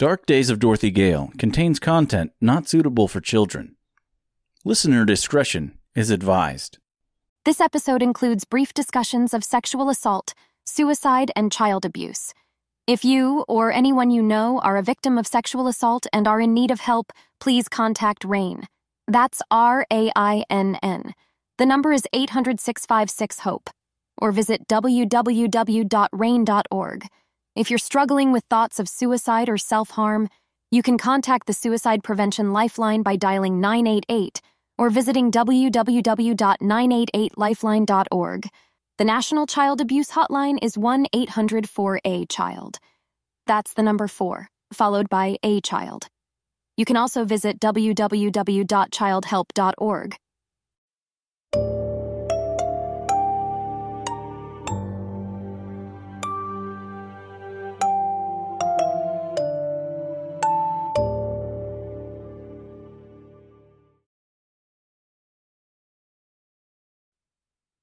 Dark Days of Dorothy Gale contains content not suitable for children. Listener discretion is advised. This episode includes brief discussions of sexual assault, suicide, and child abuse. If you or anyone you know are a victim of sexual assault and are in need of help, please contact RAINN. That's R A I N N. The number is 800 656 HOPE. Or visit www.rainn.org. If you're struggling with thoughts of suicide or self harm, you can contact the Suicide Prevention Lifeline by dialing 988 or visiting www.988lifeline.org. The National Child Abuse Hotline is 1 800 4A Child. That's the number 4, followed by A Child. You can also visit www.childhelp.org.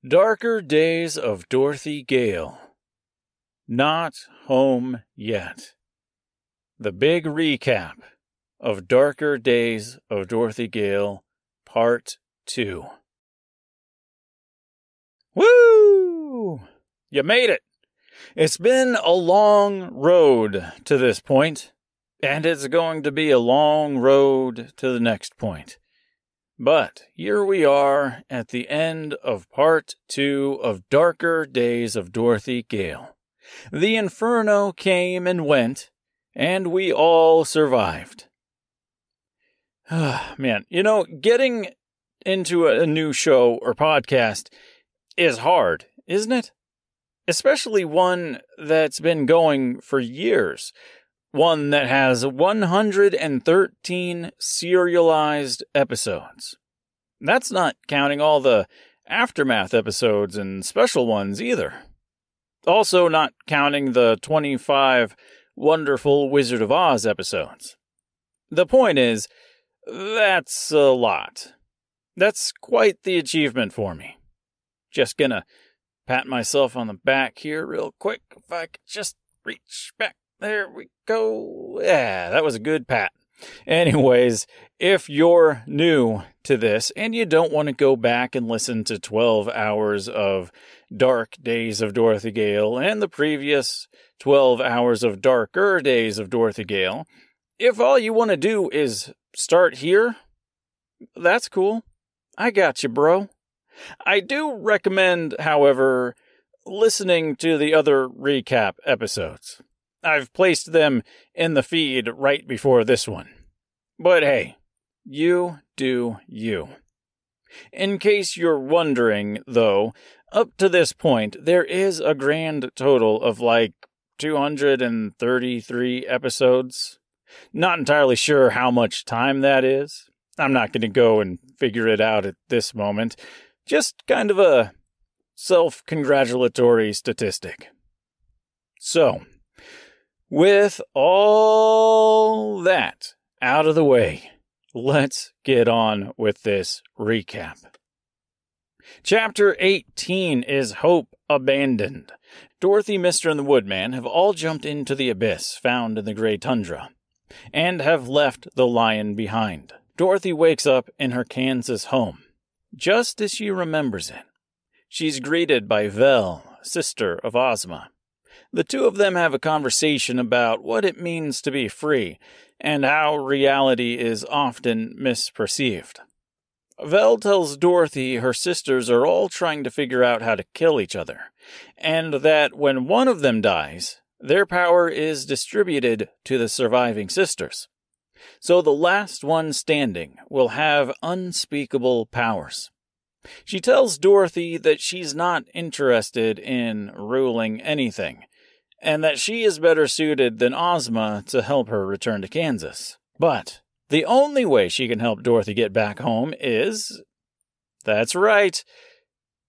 Darker Days of Dorothy Gale. Not Home Yet. The big recap of Darker Days of Dorothy Gale, Part 2. Woo! You made it! It's been a long road to this point, and it's going to be a long road to the next point. But here we are at the end of part two of Darker Days of Dorothy Gale. The inferno came and went, and we all survived. Man, you know, getting into a new show or podcast is hard, isn't it? Especially one that's been going for years one that has 113 serialized episodes. That's not counting all the aftermath episodes and special ones either. Also, not counting the 25 wonderful Wizard of Oz episodes. The point is, that's a lot. That's quite the achievement for me. Just gonna pat myself on the back here real quick if I could just reach back there we go. Yeah, that was a good pat. Anyways, if you're new to this and you don't want to go back and listen to 12 hours of Dark Days of Dorothy Gale and the previous 12 hours of Darker Days of Dorothy Gale, if all you want to do is start here, that's cool. I got you, bro. I do recommend, however, listening to the other recap episodes. I've placed them in the feed right before this one. But hey, you do you. In case you're wondering, though, up to this point, there is a grand total of like 233 episodes. Not entirely sure how much time that is. I'm not going to go and figure it out at this moment. Just kind of a self congratulatory statistic. So, with all that out of the way, let's get on with this recap. Chapter 18 is Hope Abandoned. Dorothy, Mister, and the Woodman have all jumped into the abyss found in the gray tundra and have left the lion behind. Dorothy wakes up in her Kansas home, just as she remembers it. She's greeted by Vel, sister of Ozma. The two of them have a conversation about what it means to be free and how reality is often misperceived. Vel tells Dorothy her sisters are all trying to figure out how to kill each other, and that when one of them dies, their power is distributed to the surviving sisters. So the last one standing will have unspeakable powers. She tells Dorothy that she's not interested in ruling anything, and that she is better suited than Ozma to help her return to Kansas. But the only way she can help Dorothy get back home is. That's right.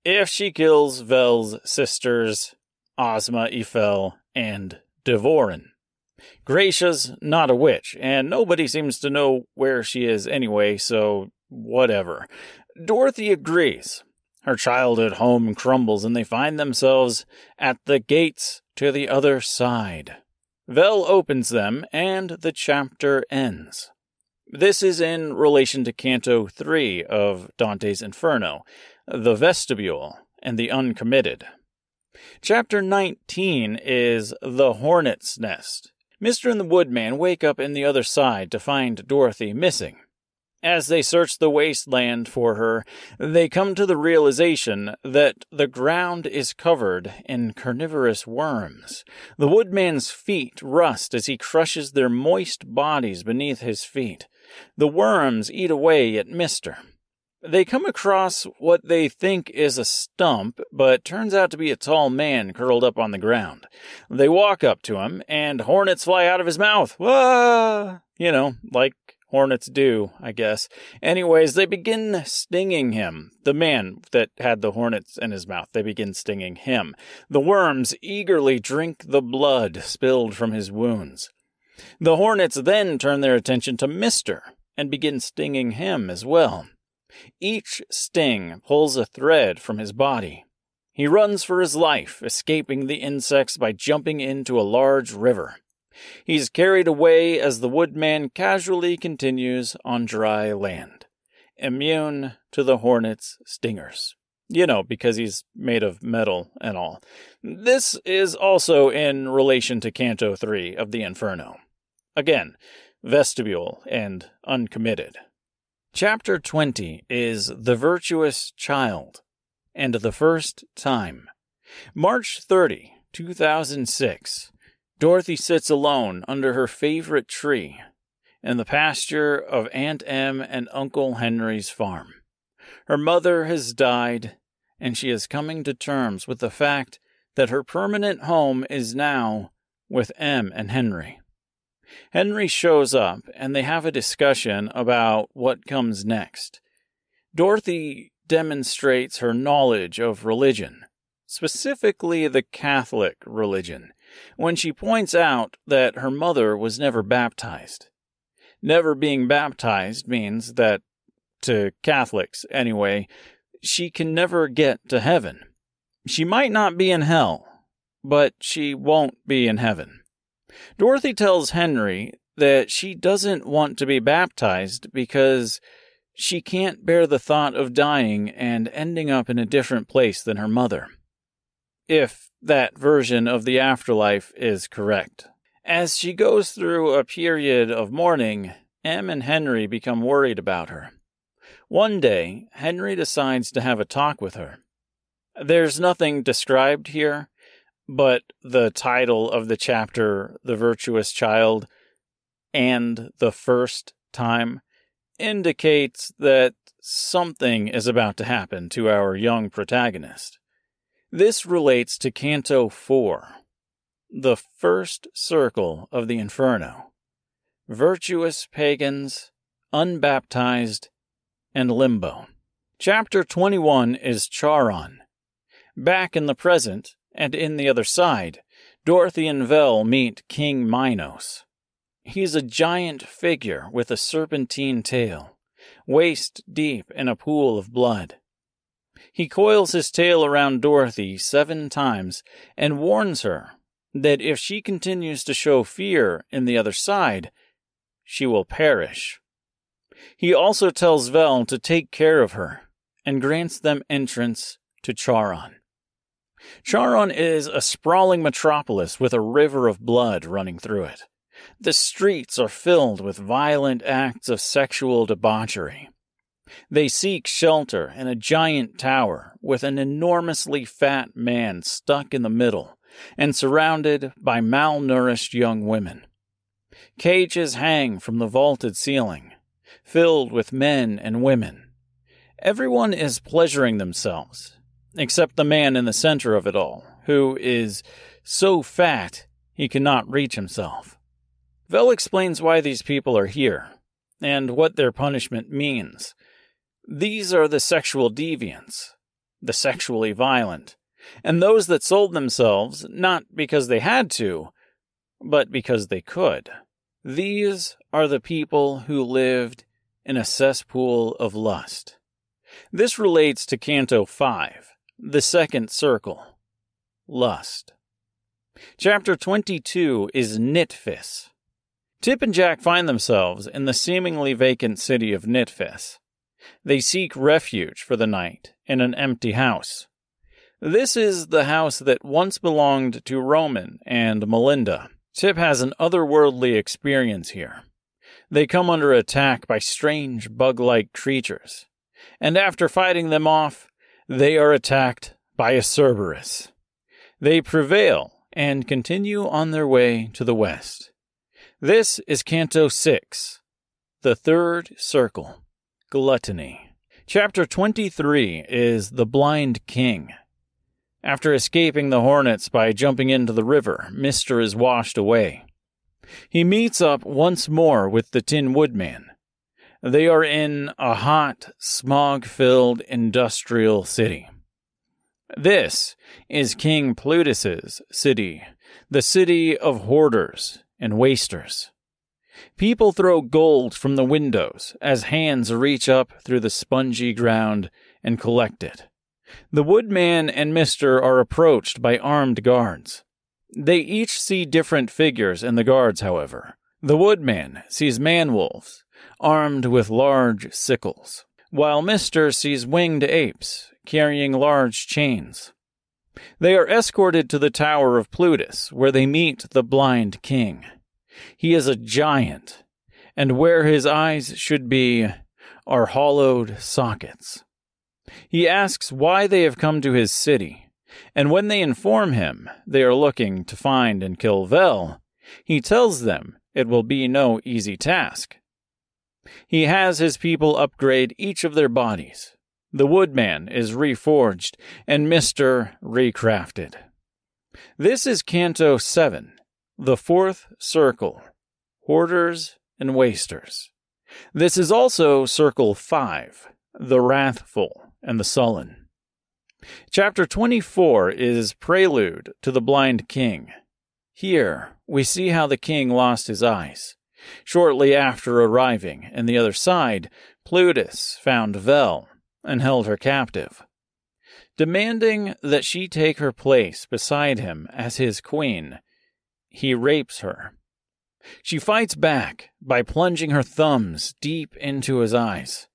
If she kills Vel's sisters, Ozma, Eiffel, and Devorin. Gracia's not a witch, and nobody seems to know where she is anyway, so whatever. Dorothy agrees. Her childhood home crumbles, and they find themselves at the gates to the other side. Vel opens them, and the chapter ends. This is in relation to Canto 3 of Dante's Inferno, the vestibule and the uncommitted. Chapter 19 is The Hornet's Nest. Mr. and the Woodman wake up in the other side to find Dorothy missing. As they search the wasteland for her, they come to the realization that the ground is covered in carnivorous worms. The woodman's feet rust as he crushes their moist bodies beneath his feet. The worms eat away at Mister. They come across what they think is a stump, but turns out to be a tall man curled up on the ground. They walk up to him, and hornets fly out of his mouth. Wah! You know, like hornets do, I guess. Anyways, they begin stinging him. The man that had the hornets in his mouth, they begin stinging him. The worms eagerly drink the blood spilled from his wounds. The hornets then turn their attention to Mister and begin stinging him as well. Each sting pulls a thread from his body. He runs for his life, escaping the insects by jumping into a large river. He's carried away as the woodman casually continues on dry land, immune to the hornet's stingers. You know, because he's made of metal and all. This is also in relation to Canto 3 of the Inferno. Again, vestibule and uncommitted. Chapter 20 is The Virtuous Child and the First Time. March 30, 2006. Dorothy sits alone under her favorite tree in the pasture of Aunt Em and Uncle Henry's farm. Her mother has died, and she is coming to terms with the fact that her permanent home is now with Em and Henry. Henry shows up, and they have a discussion about what comes next. Dorothy demonstrates her knowledge of religion, specifically the Catholic religion, when she points out that her mother was never baptized. Never being baptized means that, to Catholics anyway, she can never get to heaven. She might not be in hell, but she won't be in heaven. Dorothy tells Henry that she doesn't want to be baptized because she can't bear the thought of dying and ending up in a different place than her mother. If that version of the afterlife is correct. As she goes through a period of mourning, Em and Henry become worried about her. One day, Henry decides to have a talk with her. There's nothing described here, but the title of the chapter, The Virtuous Child, and the first time indicates that something is about to happen to our young protagonist. This relates to Canto 4, the first circle of the Inferno. Virtuous pagans, unbaptized, and limbo. Chapter 21 is Charon. Back in the present, and in the other side, Dorothy and Vel meet King Minos. He's a giant figure with a serpentine tail, waist deep in a pool of blood. He coils his tail around Dorothy seven times and warns her that if she continues to show fear in the other side, she will perish. He also tells Vel to take care of her and grants them entrance to Charon. Charon is a sprawling metropolis with a river of blood running through it. The streets are filled with violent acts of sexual debauchery. They seek shelter in a giant tower with an enormously fat man stuck in the middle and surrounded by malnourished young women. Cages hang from the vaulted ceiling, filled with men and women. Everyone is pleasuring themselves, except the man in the center of it all, who is so fat he cannot reach himself. Vel explains why these people are here, and what their punishment means. These are the sexual deviants, the sexually violent, and those that sold themselves not because they had to, but because they could. These are the people who lived in a cesspool of lust. This relates to Canto 5, the second circle lust. Chapter 22 is Nitfis. Tip and Jack find themselves in the seemingly vacant city of Nitfis. They seek refuge for the night in an empty house. This is the house that once belonged to Roman and Melinda. Tip has an otherworldly experience here. They come under attack by strange bug like creatures, and after fighting them off, they are attacked by a Cerberus. They prevail and continue on their way to the west. This is Canto 6, the third circle, Gluttony. Chapter 23 is The Blind King. After escaping the hornets by jumping into the river, Mister is washed away. He meets up once more with the Tin Woodman. They are in a hot, smog filled industrial city. This is King Plutus's city, the city of hoarders and wasters. People throw gold from the windows as hands reach up through the spongy ground and collect it. The woodman and Mister are approached by armed guards. They each see different figures in the guards, however. The woodman sees man wolves, armed with large sickles, while Mister sees winged apes carrying large chains. They are escorted to the Tower of Plutus, where they meet the blind king. He is a giant, and where his eyes should be are hollowed sockets. He asks why they have come to his city, and when they inform him they are looking to find and kill Vel, he tells them it will be no easy task. He has his people upgrade each of their bodies. The woodman is reforged, and Mister recrafted. This is Canto 7, the fourth circle, Hoarders and Wasters. This is also Circle 5, the Wrathful and the sullen. Chapter 24 is Prelude to the Blind King. Here, we see how the king lost his eyes. Shortly after arriving in the other side, Plutus found Vel and held her captive. Demanding that she take her place beside him as his queen, he rapes her. She fights back by plunging her thumbs deep into his eyes.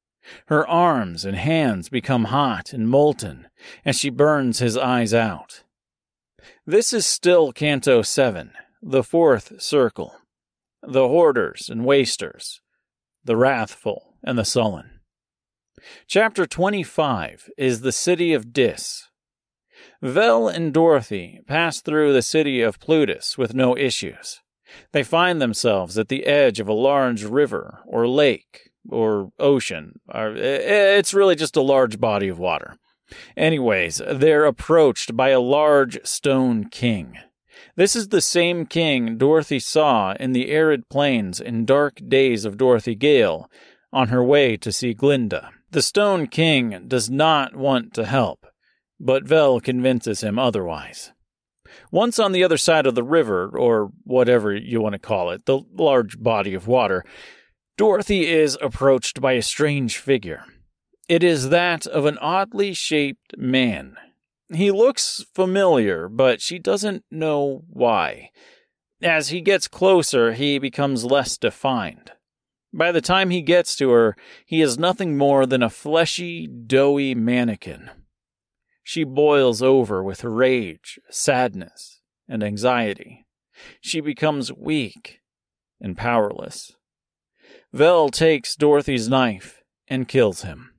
Her arms and hands become hot and molten as she burns his eyes out. This is still Canto 7, the fourth circle. The hoarders and wasters, the wrathful and the sullen. Chapter 25 is the city of Dis. Vel and Dorothy pass through the city of Plutus with no issues. They find themselves at the edge of a large river or lake or ocean. It's really just a large body of water. Anyways, they're approached by a large stone king. This is the same king Dorothy saw in the arid plains in dark days of Dorothy Gale on her way to see Glinda. The Stone King does not want to help, but Vel convinces him otherwise. Once on the other side of the river, or whatever you want to call it, the large body of water, Dorothy is approached by a strange figure. It is that of an oddly shaped man. He looks familiar, but she doesn't know why. As he gets closer, he becomes less defined. By the time he gets to her, he is nothing more than a fleshy, doughy mannequin. She boils over with rage, sadness, and anxiety. She becomes weak and powerless. Vel takes Dorothy's knife and kills him.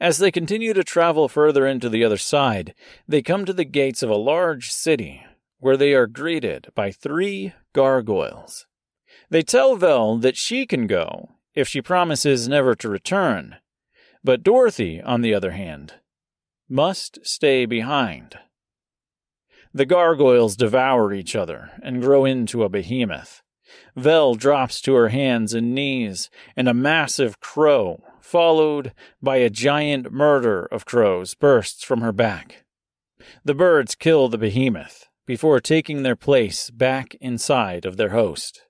As they continue to travel further into the other side, they come to the gates of a large city where they are greeted by three gargoyles. They tell Vel that she can go if she promises never to return, but Dorothy, on the other hand, must stay behind. The gargoyles devour each other and grow into a behemoth. Vel drops to her hands and knees, and a massive crow, followed by a giant murder of crows, bursts from her back. The birds kill the behemoth before taking their place back inside of their host.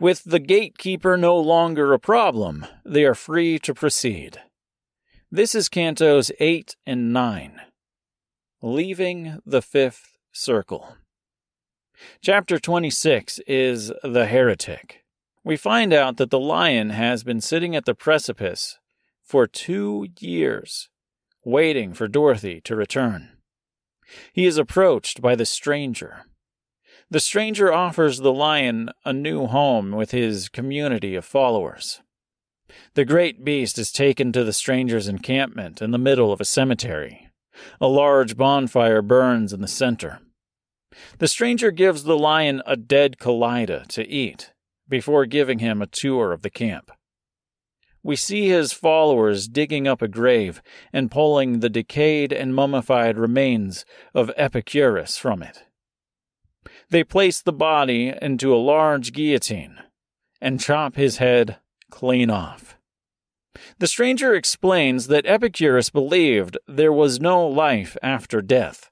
With the gatekeeper no longer a problem, they are free to proceed. This is Cantos 8 and 9. Leaving the Fifth Circle. Chapter 26 is The Heretic. We find out that the lion has been sitting at the precipice for two years, waiting for Dorothy to return. He is approached by the stranger. The stranger offers the lion a new home with his community of followers. The great beast is taken to the stranger's encampment in the middle of a cemetery. A large bonfire burns in the center. The stranger gives the lion a dead Kalidah to eat before giving him a tour of the camp. We see his followers digging up a grave and pulling the decayed and mummified remains of Epicurus from it. They place the body into a large guillotine and chop his head clean off. The stranger explains that Epicurus believed there was no life after death.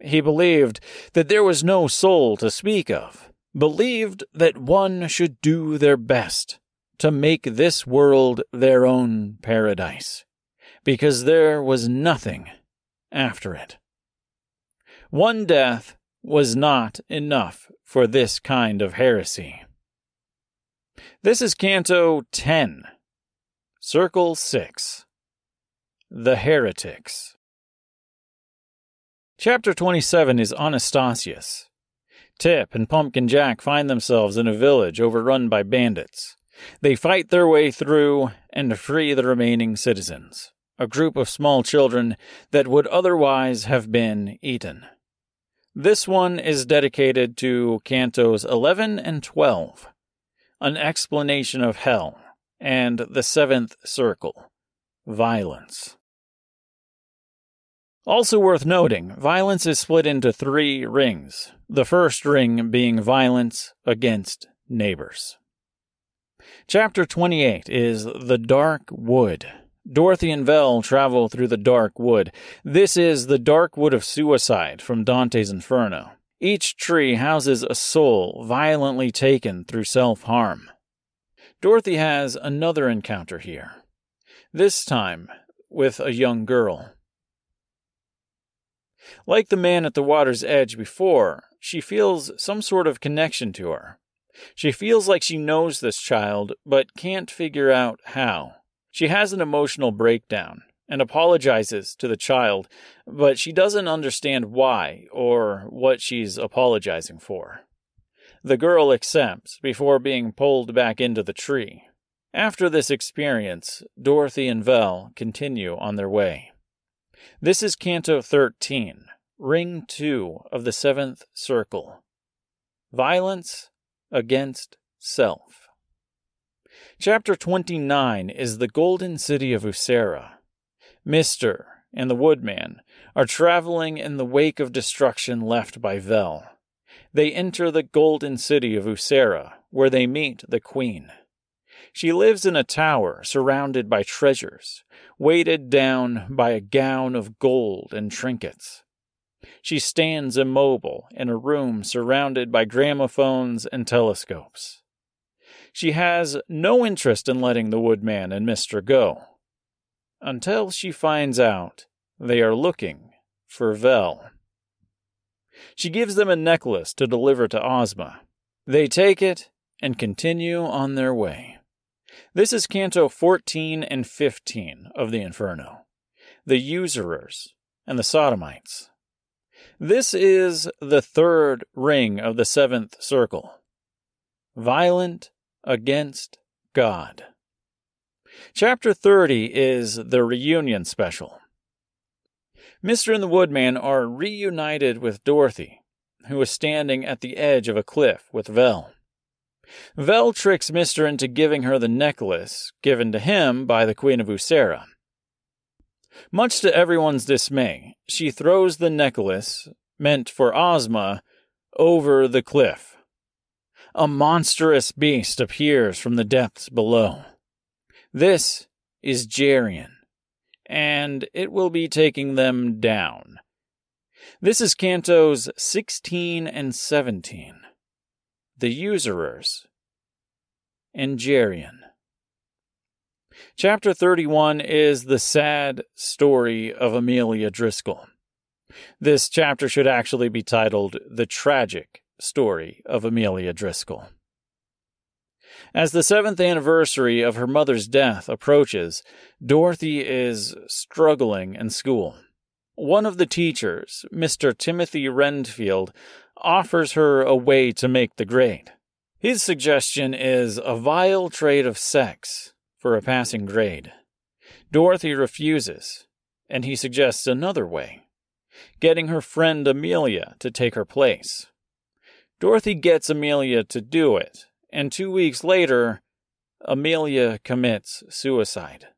He believed that there was no soul to speak of, believed that one should do their best to make this world their own paradise, because there was nothing after it. One death was not enough for this kind of heresy. This is Canto 10, Circle 6 The Heretics. Chapter 27 is Anastasius. Tip and Pumpkin Jack find themselves in a village overrun by bandits. They fight their way through and free the remaining citizens, a group of small children that would otherwise have been eaten. This one is dedicated to Cantos 11 and 12, an explanation of hell, and the seventh circle, violence. Also worth noting, violence is split into three rings, the first ring being violence against neighbors. Chapter 28 is The Dark Wood. Dorothy and Vel travel through the Dark Wood. This is the Dark Wood of Suicide from Dante's Inferno. Each tree houses a soul violently taken through self harm. Dorothy has another encounter here, this time with a young girl. Like the man at the water's edge before, she feels some sort of connection to her. She feels like she knows this child, but can't figure out how. She has an emotional breakdown and apologizes to the child, but she doesn't understand why or what she's apologizing for. The girl accepts before being pulled back into the tree. After this experience, Dorothy and Vel continue on their way. This is Canto 13, Ring 2 of the Seventh Circle. Violence against Self. Chapter 29 is the Golden City of Usera. Mister and the Woodman are traveling in the wake of destruction left by Vel. They enter the Golden City of Usera, where they meet the Queen. She lives in a tower surrounded by treasures, weighted down by a gown of gold and trinkets. She stands immobile in a room surrounded by gramophones and telescopes. She has no interest in letting the woodman and Mister go, until she finds out they are looking for Vel. She gives them a necklace to deliver to Ozma. They take it and continue on their way. This is Canto 14 and 15 of the Inferno, the Usurers and the Sodomites. This is the third ring of the seventh circle. Violent against God. Chapter 30 is the reunion special. Mr. and the Woodman are reunited with Dorothy, who is standing at the edge of a cliff with Vel. Vel tricks Mister into giving her the necklace given to him by the Queen of Usera. Much to everyone's dismay, she throws the necklace, meant for Ozma, over the cliff. A monstrous beast appears from the depths below. This is Geryon, and it will be taking them down. This is Cantos 16 and 17 the usurers, and Geryon. Chapter 31 is the sad story of Amelia Driscoll. This chapter should actually be titled The Tragic story of Amelia Driscoll. As the seventh anniversary of her mother's death approaches, Dorothy is struggling in school. One of the teachers, Mr. Timothy Renfield, offers her a way to make the grade. His suggestion is a vile trade of sex for a passing grade. Dorothy refuses, and he suggests another way getting her friend Amelia to take her place. Dorothy gets Amelia to do it, and two weeks later, Amelia commits suicide.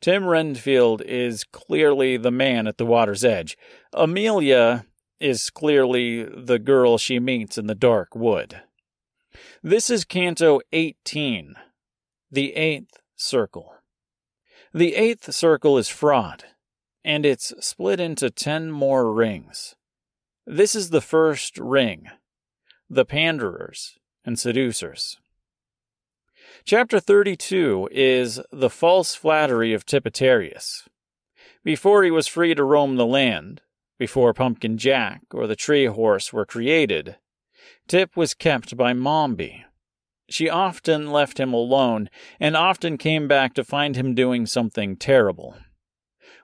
Tim Renfield is clearly the man at the water's edge. Amelia is clearly the girl she meets in the dark wood. This is Canto 18, the eighth circle. The eighth circle is fraud, and it's split into ten more rings. This is the first ring, the panderers and seducers. Chapter 32 is the false flattery of Tippetarius. Before he was free to roam the land, before Pumpkin Jack or the Tree Horse were created, Tip was kept by Mombi. She often left him alone and often came back to find him doing something terrible.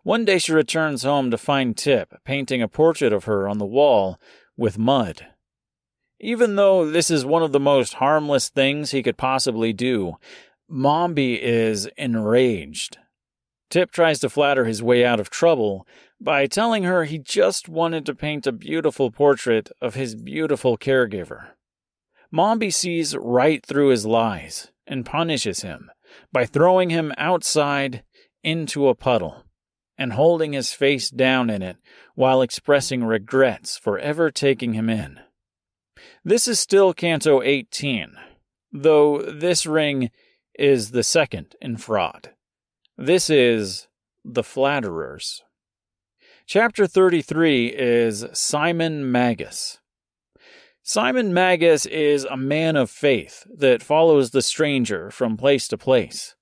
One day she returns home to find Tip painting a portrait of her on the wall with mud. Even though this is one of the most harmless things he could possibly do, Mombi is enraged. Tip tries to flatter his way out of trouble by telling her he just wanted to paint a beautiful portrait of his beautiful caregiver. Mombi sees right through his lies and punishes him by throwing him outside into a puddle and holding his face down in it while expressing regrets for ever taking him in. This is still Canto 18, though this ring is the second in fraud. This is The Flatterers. Chapter 33 is Simon Magus. Simon Magus is a man of faith that follows the stranger from place to place.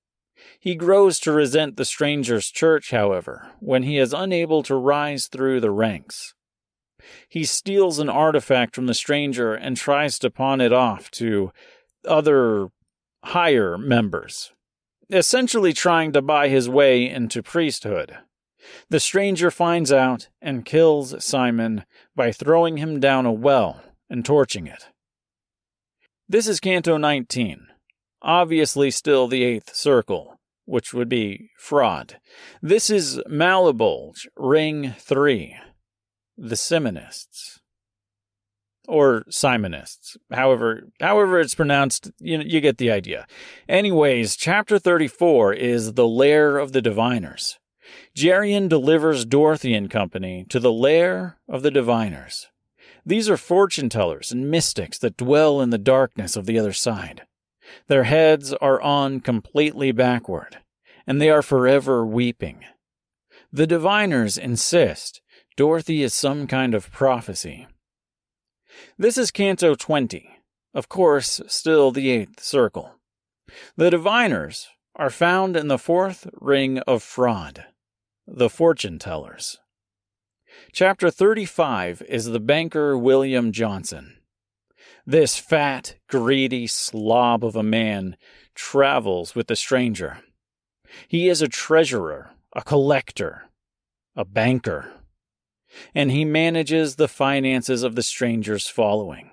He grows to resent the stranger's church, however, when he is unable to rise through the ranks. He steals an artifact from the stranger and tries to pawn it off to other higher members, essentially trying to buy his way into priesthood. The stranger finds out and kills Simon by throwing him down a well and torching it. This is Canto 19, obviously still the eighth circle which would be fraud. This is Malebolge, Ring 3, the Simonists. Or Simonists. However, however it's pronounced, you, you get the idea. Anyways, chapter 34 is the Lair of the Diviners. Geryon delivers Dorothy and company to the lair of the diviners. These are fortune tellers and mystics that dwell in the darkness of the other side. Their heads are on completely backward, and they are forever weeping. The diviners insist Dorothy is some kind of prophecy. This is Canto 20, of course, still the eighth circle. The diviners are found in the fourth ring of fraud, the fortune tellers. Chapter 35 is the banker William Johnson. This fat, greedy slob of a man travels with the stranger. He is a treasurer, a collector, a banker, and he manages the finances of the stranger's following.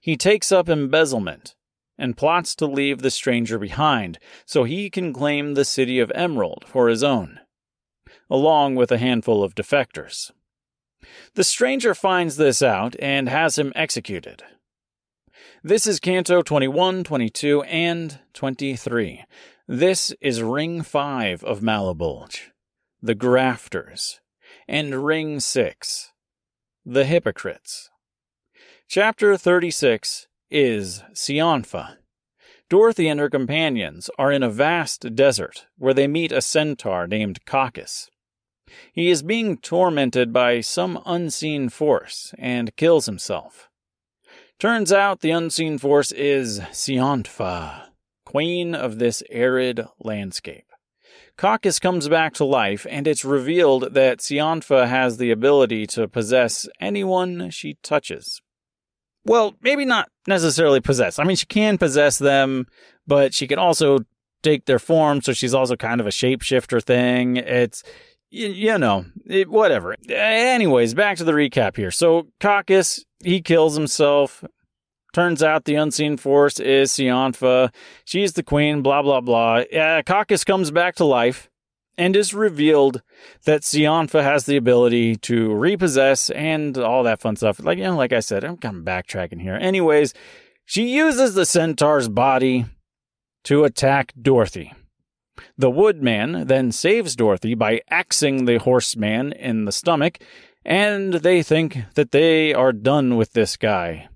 He takes up embezzlement and plots to leave the stranger behind so he can claim the city of Emerald for his own, along with a handful of defectors. The stranger finds this out and has him executed. This is Canto 21, 22, and 23. This is Ring 5 of Malebolge, the Grafters, and Ring 6, the Hypocrites. Chapter 36 is Sionpha. Dorothy and her companions are in a vast desert where they meet a centaur named Caucus. He is being tormented by some unseen force and kills himself. Turns out the unseen force is Sionpha, queen of this arid landscape. Caucus comes back to life, and it's revealed that Sionpha has the ability to possess anyone she touches. well, maybe not necessarily possess. I mean, she can possess them, but she can also take their form. So she's also kind of a shapeshifter thing. It's, you, you know, it, whatever. Anyways, back to the recap here. So Caucus, he kills himself. Turns out the unseen force is Sionfa. She's the queen, blah, blah, blah. Uh, Caucus comes back to life and is revealed that Sionfa has the ability to repossess and all that fun stuff. Like, you know, like I said, I'm kind of backtracking here. Anyways, she uses the centaur's body to attack Dorothy. The woodman then saves Dorothy by axing the horseman in the stomach, and they think that they are done with this guy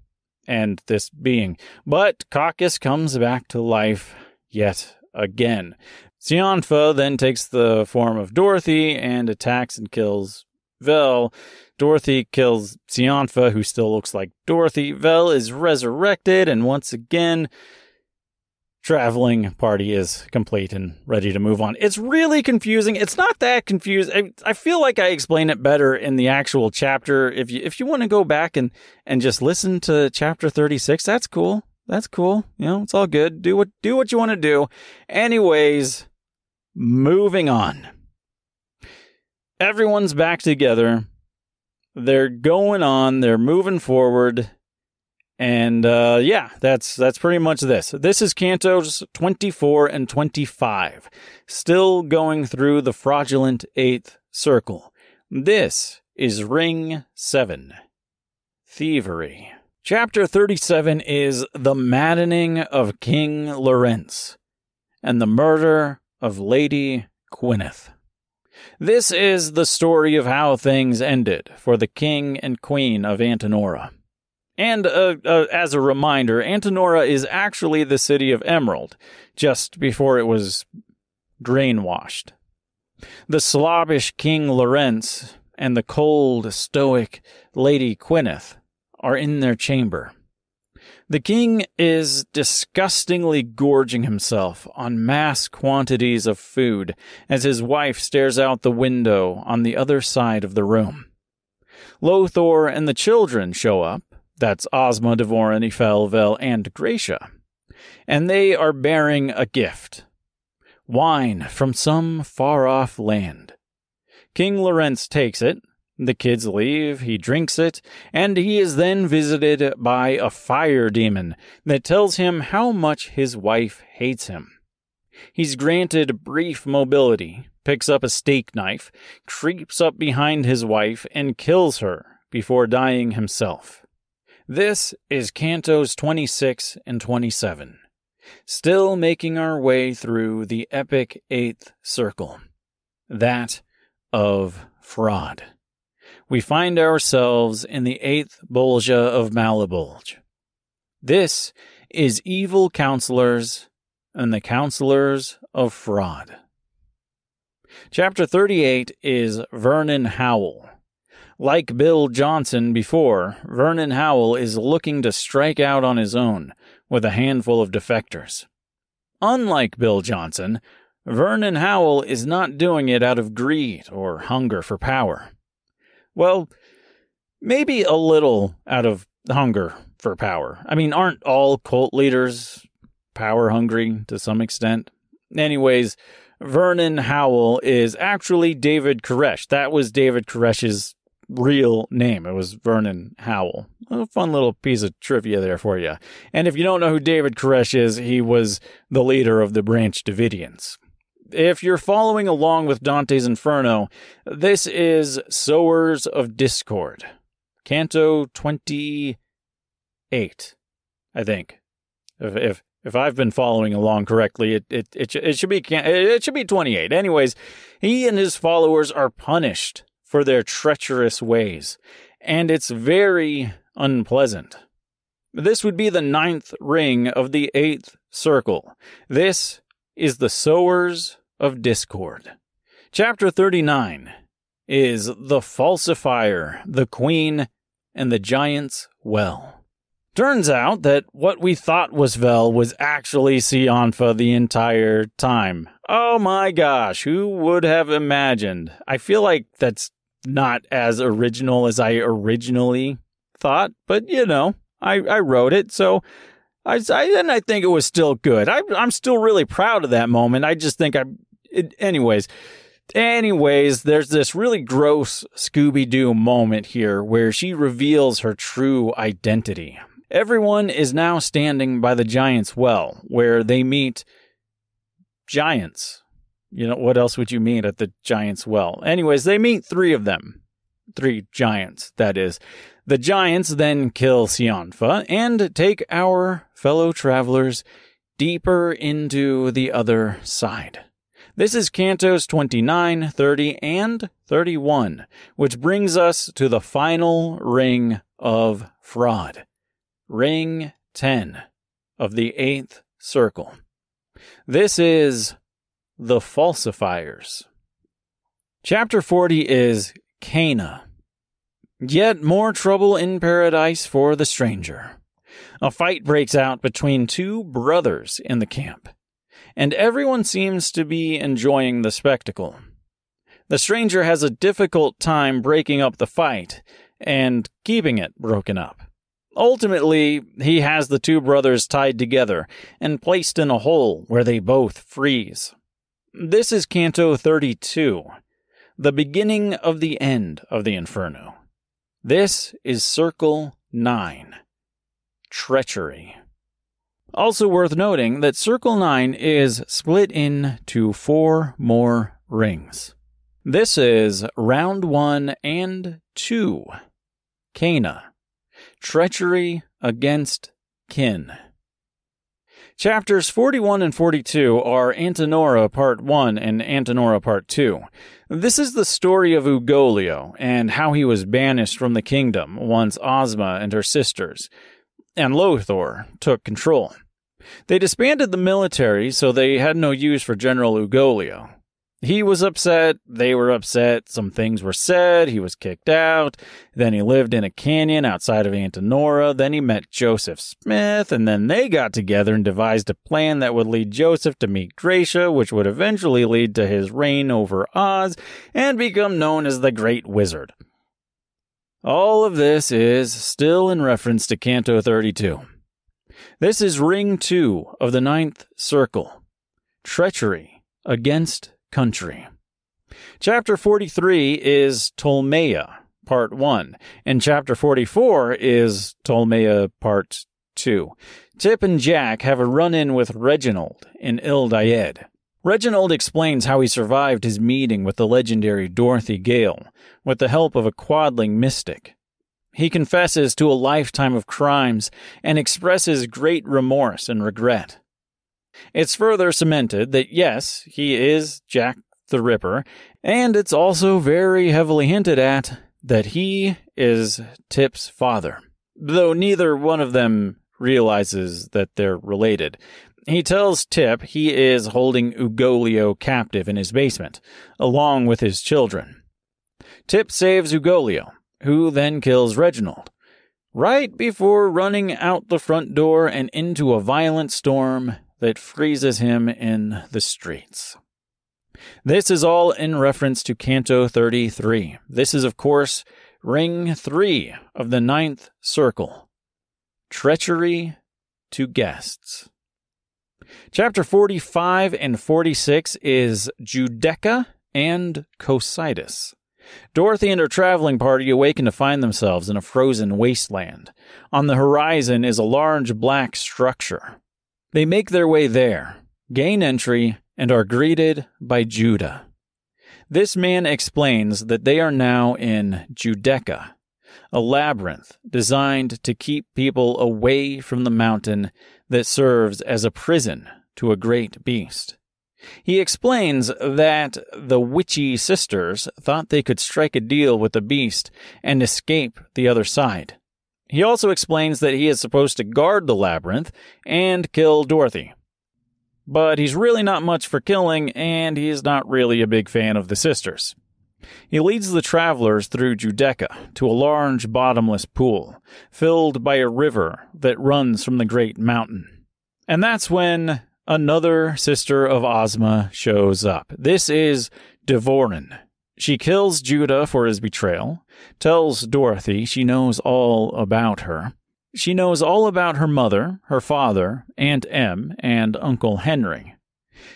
and this being. But Caucus comes back to life yet again. Sionfa then takes the form of Dorothy and attacks and kills Vel. Dorothy kills Sionfa, who still looks like Dorothy. Vel is resurrected, and once again, traveling party is complete and ready to move on. It's really confusing. It's not that confused. I, I feel like I explain it better in the actual chapter. If you if you want to go back and and just listen to chapter 36, that's cool. That's cool. You know, it's all good. Do what do what you want to do. Anyways, moving on. Everyone's back together. They're going on, they're moving forward and uh, yeah, that's that's pretty much this. This is Cantos 24 and 25, still going through the fraudulent eighth circle. This is Ring 7 Thievery. Chapter 37 is The Maddening of King Lorenz and the Murder of Lady Gwyneth. This is the story of how things ended for the king and queen of Antinora. And uh, uh, as a reminder, Antinora is actually the city of Emerald, just before it was drainwashed. The slobbish King Lorenz and the cold, stoic Lady Gwyneth are in their chamber. The king is disgustingly gorging himself on mass quantities of food as his wife stares out the window on the other side of the room. Lothor and the children show up that's Ozma, Devorin, Ifel, Vel, and Gracia. And they are bearing a gift wine from some far off land. King Lorenz takes it. The kids leave, he drinks it, and he is then visited by a fire demon that tells him how much his wife hates him. He's granted brief mobility, picks up a steak knife, creeps up behind his wife, and kills her before dying himself. This is Cantos 26 and 27. Still making our way through the epic eighth circle. That of fraud. We find ourselves in the eighth Bolgia of Malebolge. This is evil counselors and the counselors of fraud. Chapter 38 is Vernon Howell. Like Bill Johnson before, Vernon Howell is looking to strike out on his own with a handful of defectors. Unlike Bill Johnson, Vernon Howell is not doing it out of greed or hunger for power. Well, maybe a little out of hunger for power. I mean, aren't all cult leaders power hungry to some extent? Anyways, Vernon Howell is actually David Koresh. That was David Koresh's real name. It was Vernon Howell. A fun little piece of trivia there for you. And if you don't know who David Koresh is, he was the leader of the Branch Davidians. If you're following along with Dante's Inferno, this is Sowers of Discord, Canto 28, I think. If, if if I've been following along correctly, it it it, it should be it should be 28. Anyways, he and his followers are punished for their treacherous ways, and it's very unpleasant. This would be the ninth ring of the eighth circle. This is the Sowers of Discord. Chapter 39 is The Falsifier, the Queen, and the Giant's Well. Turns out that what we thought was Vel was actually Sionfa the entire time. Oh my gosh, who would have imagined? I feel like that's not as original as I originally thought, but you know, I, I wrote it, so I, I and I think it was still good. I, I'm still really proud of that moment. I just think I, it, anyways. Anyways, there's this really gross Scooby Doo moment here where she reveals her true identity. Everyone is now standing by the giant's well, where they meet giants. You know, what else would you meet at the giant's well? Anyways, they meet three of them. Three giants, that is. The giants then kill Sionfa and take our fellow travelers deeper into the other side. This is Cantos 29, 30, and 31, which brings us to the final ring of fraud. Ring 10 of the eighth circle. This is the falsifiers. Chapter 40 is Caina. Yet more trouble in paradise for the stranger. A fight breaks out between two brothers in the camp, and everyone seems to be enjoying the spectacle. The stranger has a difficult time breaking up the fight and keeping it broken up. Ultimately, he has the two brothers tied together and placed in a hole where they both freeze. This is Canto 32, the beginning of the end of the Inferno. This is Circle 9, Treachery. Also worth noting that Circle 9 is split into four more rings. This is Round 1 and 2, Caina treachery against kin. Chapters 41 and 42 are Antenora Part 1 and Antenora Part 2. This is the story of Ugolio and how he was banished from the kingdom once Ozma and her sisters and Lothor took control. They disbanded the military, so they had no use for General Ugolio. He was upset. They were upset. Some things were said. He was kicked out. Then he lived in a canyon outside of Antenora. Then he met Joseph Smith, and then they got together and devised a plan that would lead Joseph to meet Gracia, which would eventually lead to his reign over Oz and become known as the Great Wizard. All of this is still in reference to Canto 32. This is Ring 2 of the Ninth Circle Treachery against country. Chapter 43 is Tolmea, Part 1, and Chapter 44 is Tolmea, Part 2. Tip and Jack have a run in with Reginald in Il Dayed. Reginald explains how he survived his meeting with the legendary Dorothy Gale with the help of a quadling mystic. He confesses to a lifetime of crimes and expresses great remorse and regret. It's further cemented that yes, he is Jack the Ripper, and it's also very heavily hinted at that he is Tip's father, though neither one of them realizes that they're related. He tells Tip he is holding Ugolio captive in his basement, along with his children. Tip saves Ugolio, who then kills Reginald, right before running out the front door and into a violent storm that freezes him in the streets. This is all in reference to Canto 33. This is, of course, Ring 3 of the Ninth Circle Treachery to Guests. Chapter 45 and 46 is Judeca and Cocytus. Dorothy and her traveling party awaken to find themselves in a frozen wasteland. On the horizon is a large black structure. They make their way there, gain entry, and are greeted by Judah. This man explains that they are now in Judeca, a labyrinth designed to keep people away from the mountain that serves as a prison to a great beast. He explains that the witchy sisters thought they could strike a deal with the beast and escape the other side. He also explains that he is supposed to guard the labyrinth and kill Dorothy. But he's really not much for killing, and he's not really a big fan of the sisters. He leads the travelers through Judeca to a large bottomless pool, filled by a river that runs from the great mountain. And that's when another sister of Ozma shows up. This is Devorin, she kills Judah for his betrayal, tells Dorothy she knows all about her. She knows all about her mother, her father, Aunt Em, and Uncle Henry.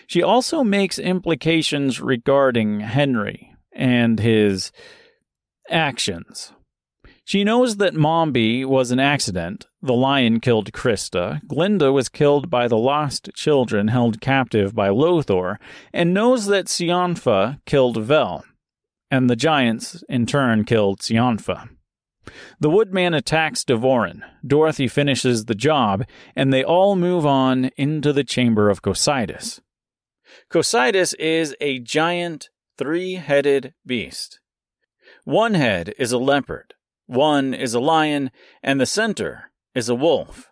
She also makes implications regarding Henry and his actions. She knows that Mombi was an accident. The lion killed Krista. Glinda was killed by the lost children held captive by Lothor, and knows that Sionfa killed Vel, and the giants in turn killed Sionfa. The woodman attacks Devorin. Dorothy finishes the job, and they all move on into the chamber of Cocytus. Cocytus is a giant three headed beast. One head is a leopard, one is a lion, and the center is a wolf.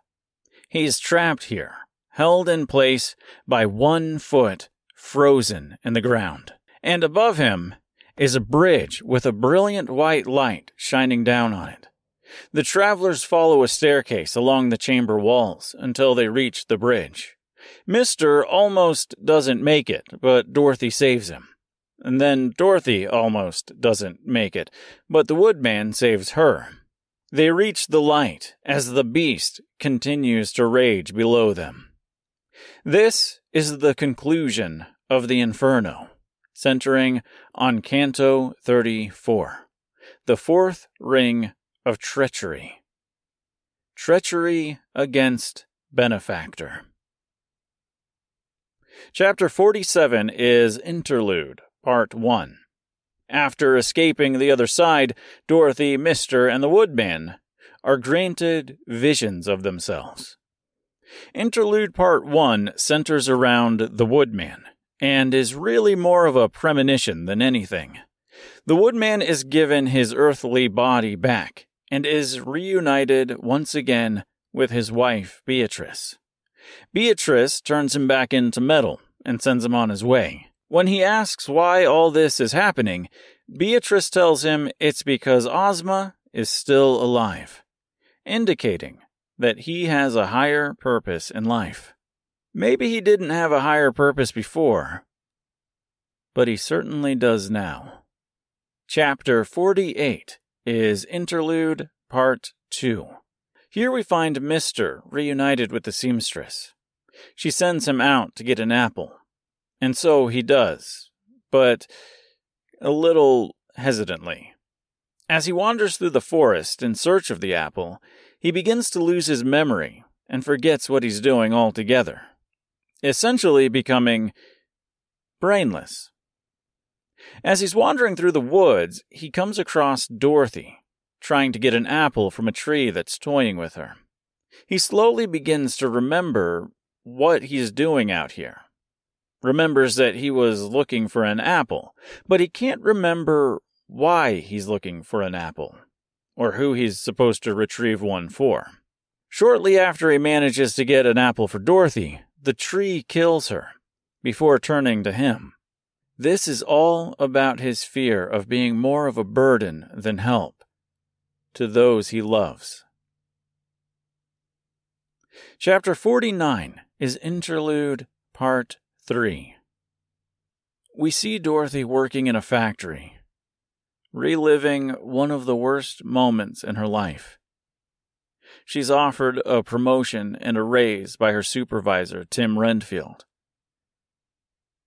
He is trapped here, held in place by one foot frozen in the ground. And above him is a bridge with a brilliant white light shining down on it. The travelers follow a staircase along the chamber walls until they reach the bridge. Mister almost doesn't make it, but Dorothy saves him. And then Dorothy almost doesn't make it, but the woodman saves her. They reach the light as the beast continues to rage below them. This is the conclusion of the Inferno centering on Canto 34, the fourth ring of treachery. Treachery against benefactor. Chapter 47 is Interlude, Part 1. After escaping the other side, Dorothy, Mister, and the Woodman are granted visions of themselves. Interlude Part 1 centers around the Woodman and is really more of a premonition than anything. The woodman is given his earthly body back and is reunited once again with his wife, Beatrice. Beatrice turns him back into metal and sends him on his way. When he asks why all this is happening, Beatrice tells him it's because Ozma is still alive, indicating that he has a higher purpose in life. Maybe he didn't have a higher purpose before, but he certainly does now. Chapter 48 is Interlude Part 2. Here we find Mister reunited with the seamstress. She sends him out to get an apple, and so he does, but a little hesitantly. As he wanders through the forest in search of the apple, he begins to lose his memory and forgets what he's doing altogether essentially becoming brainless. As he's wandering through the woods, he comes across Dorothy, trying to get an apple from a tree that's toying with her. He slowly begins to remember what he's doing out here. Remembers that he was looking for an apple, but he can't remember why he's looking for an apple, or who he's supposed to retrieve one for. Shortly after he manages to get an apple for Dorothy, the tree kills her before turning to him. This is all about his fear of being more of a burden than help to those he loves. Chapter 49 is Interlude Part 3. We see Dorothy working in a factory, reliving one of the worst moments in her life. She's offered a promotion and a raise by her supervisor, Tim Renfield.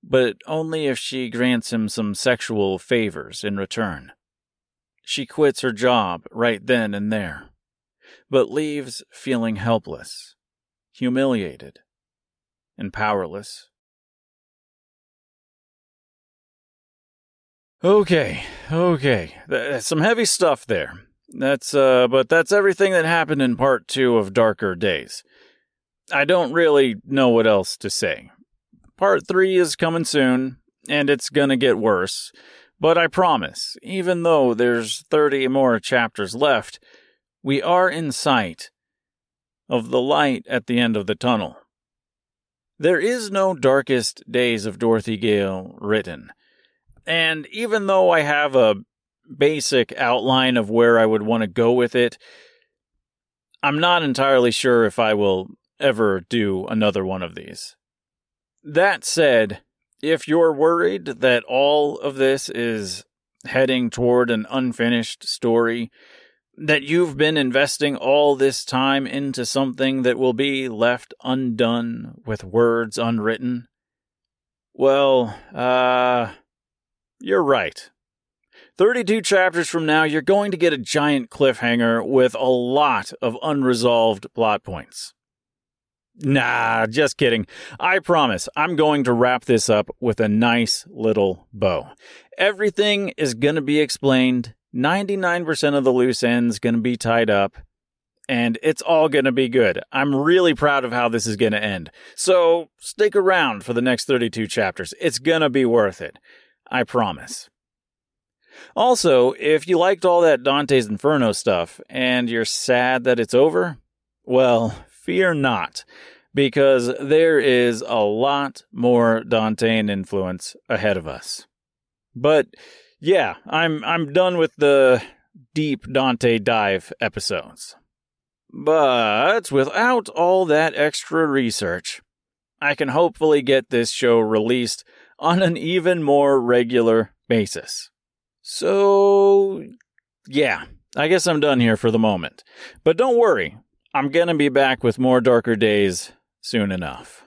But only if she grants him some sexual favors in return. She quits her job right then and there, but leaves feeling helpless, humiliated, and powerless. Okay, okay, some heavy stuff there. That's, uh, but that's everything that happened in part two of Darker Days. I don't really know what else to say. Part three is coming soon, and it's gonna get worse. But I promise, even though there's 30 more chapters left, we are in sight of the light at the end of the tunnel. There is no darkest days of Dorothy Gale written. And even though I have a basic outline of where I would want to go with it. I'm not entirely sure if I will ever do another one of these. That said, if you're worried that all of this is heading toward an unfinished story, that you've been investing all this time into something that will be left undone with words unwritten? Well, uh, you're right. 32 chapters from now, you're going to get a giant cliffhanger with a lot of unresolved plot points. Nah, just kidding. I promise I'm going to wrap this up with a nice little bow. Everything is going to be explained. 99% of the loose ends going to be tied up and it's all going to be good. I'm really proud of how this is going to end. So stick around for the next 32 chapters. It's going to be worth it. I promise. Also, if you liked all that Dante's Inferno stuff and you're sad that it's over, well, fear not, because there is a lot more Dantean influence ahead of us. But yeah, I'm I'm done with the deep Dante dive episodes. But without all that extra research, I can hopefully get this show released on an even more regular basis. So, yeah, I guess I'm done here for the moment. But don't worry, I'm gonna be back with more Darker Days soon enough.